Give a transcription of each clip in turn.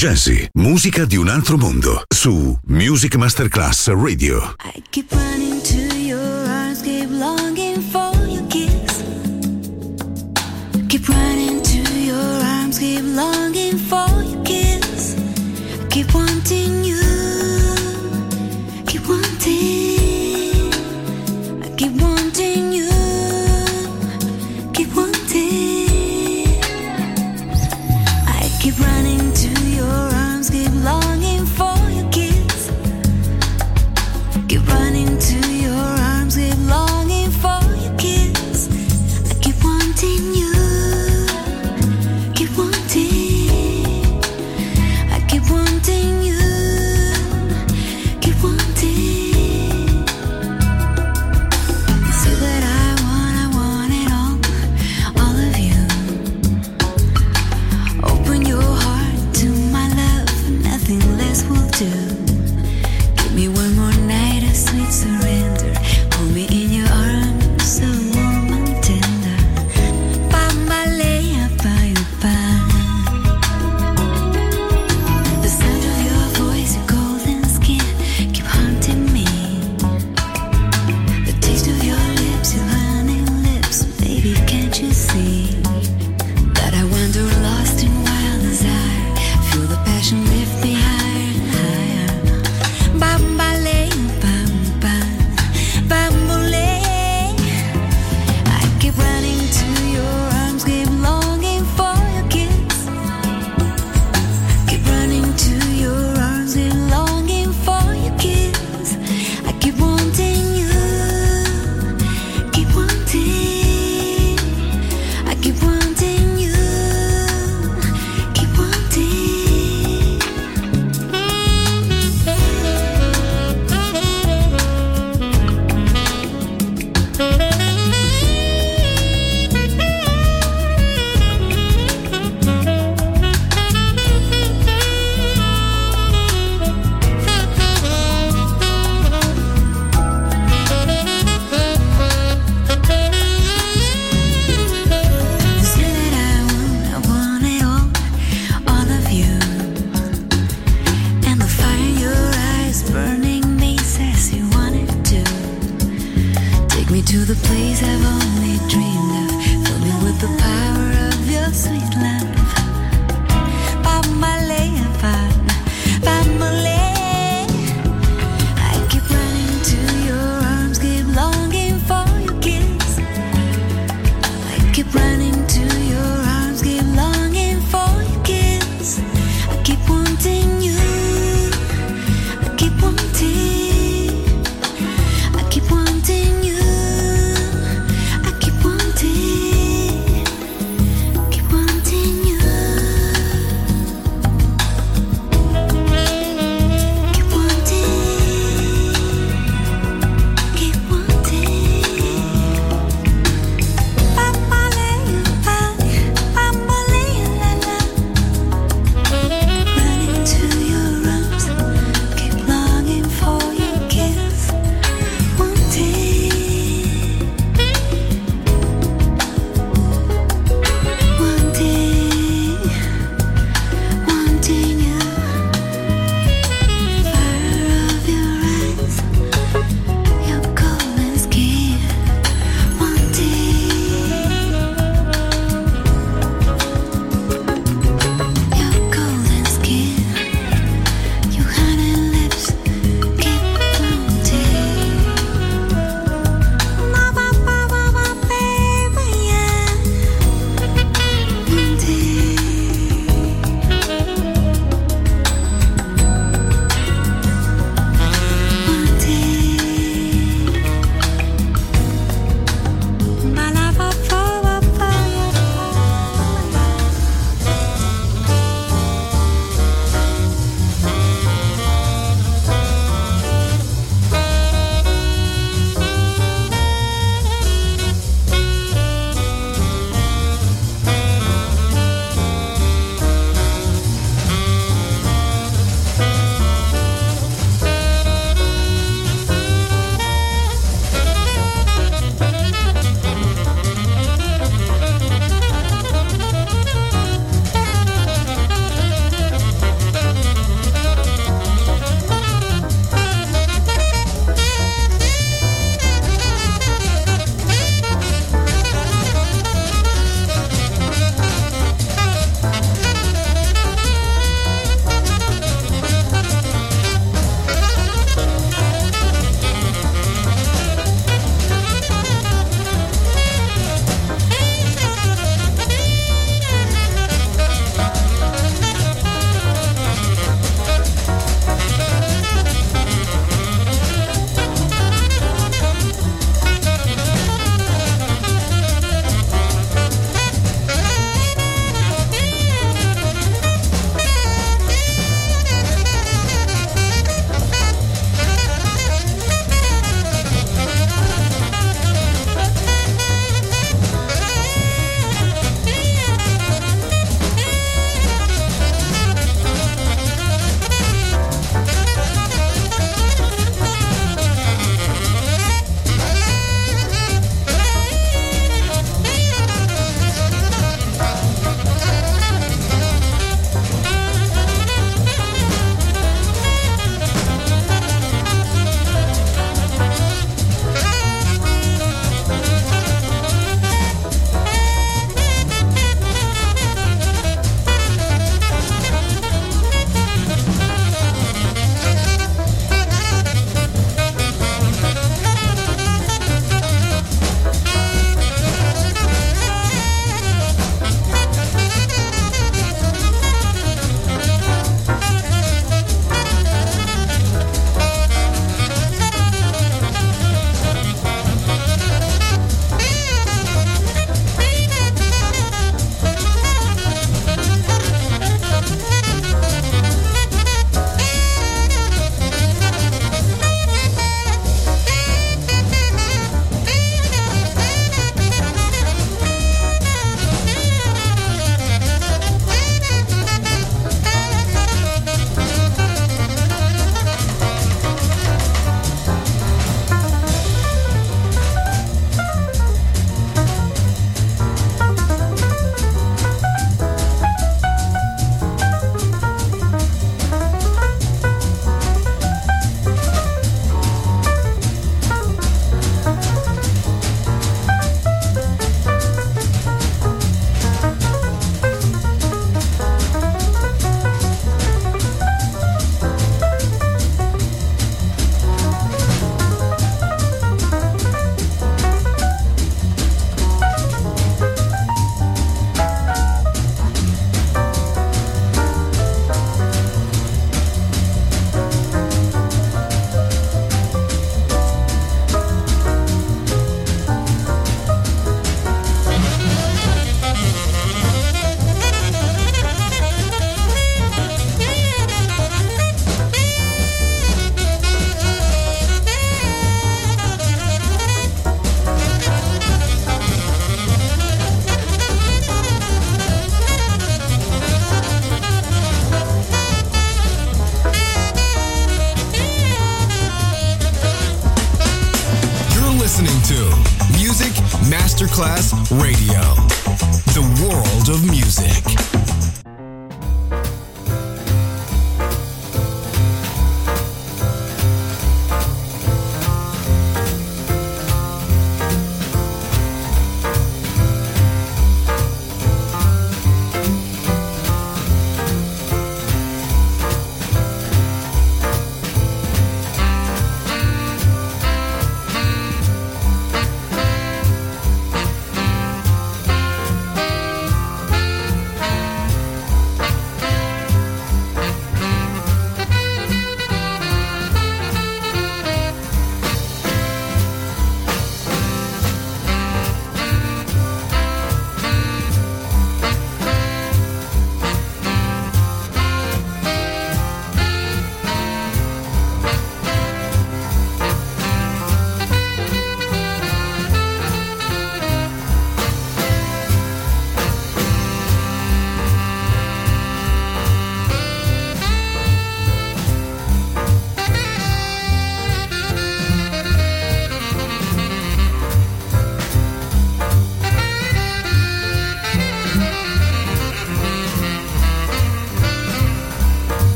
Jazzy, musica di un altro mondo, su Music Masterclass Radio. I keep running to your arms, keep longing for your kiss. Keep running to your arms, keep longing for your kiss. Keep wanting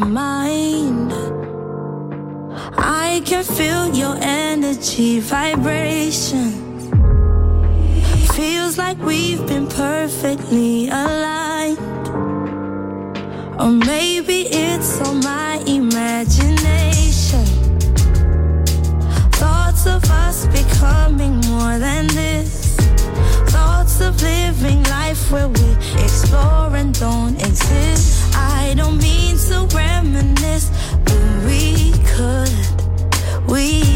my mind. I can feel your energy vibrations. Feels like we've been perfectly aligned. Or maybe it's all my imagination. Thoughts of us becoming more than this. Thoughts of living life where we explore and don't exist don't mean to reminisce, but we could. We